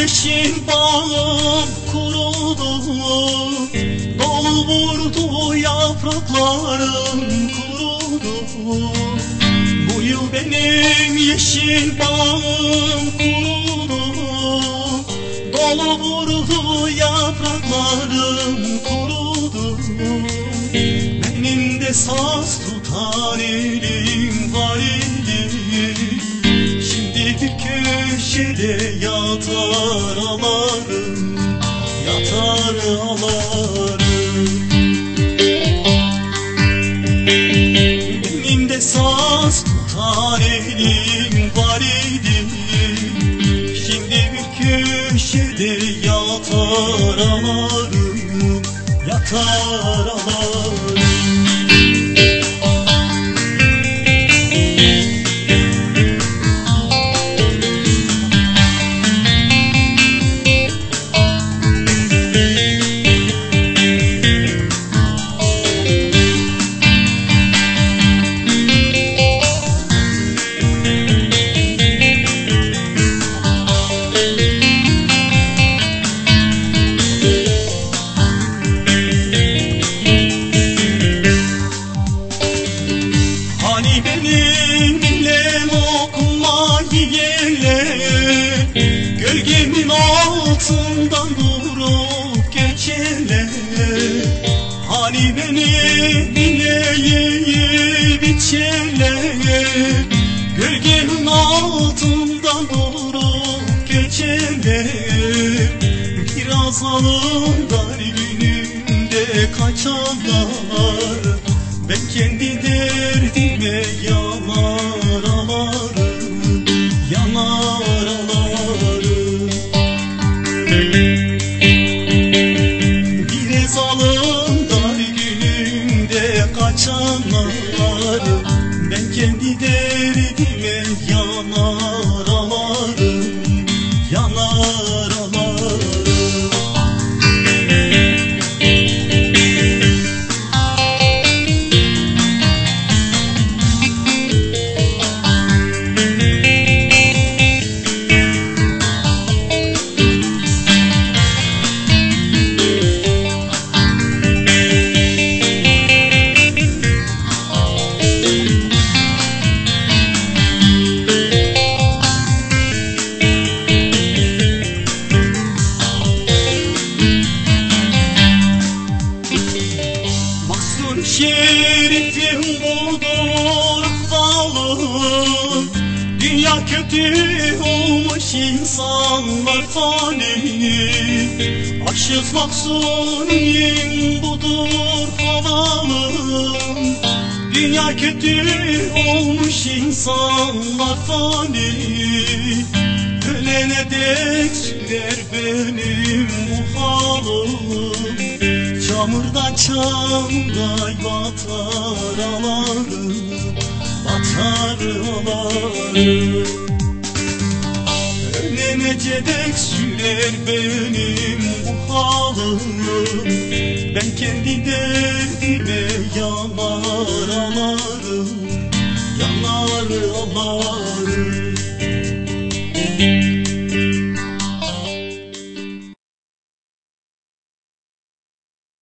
yeşil bağım kurudu Dolvurdu yapraklarım kurudu bu yıl benim yeşil bağım kurudu Dolu vurdu yapraklarım kurudu. Benim de saz tutar elim var elim. Şimdi bir köşede yatar alarım Yatar alarım tutar elim var idi Şimdi bir köşede yatar alarım Yatar alarım altından durup geçerler Hani benim ileği biçerler Gölgemin altından durup geçerler Biraz alırlar gününde kaçarlar Ben kendi derdime yanar kaçanlar Ben kendi derdime Şerifim budur zalim Dünya kötü olmuş insanlar fani. Aşık mahzuniyim budur havalım Dünya kötü olmuş insanlar fani. Ölene dek sürer benim bu halim Çamurdan çamray batar alarım Batar alarım Ölene dek sürer benim bu halim Ben kendi derdime yanar alarım Yanar alarım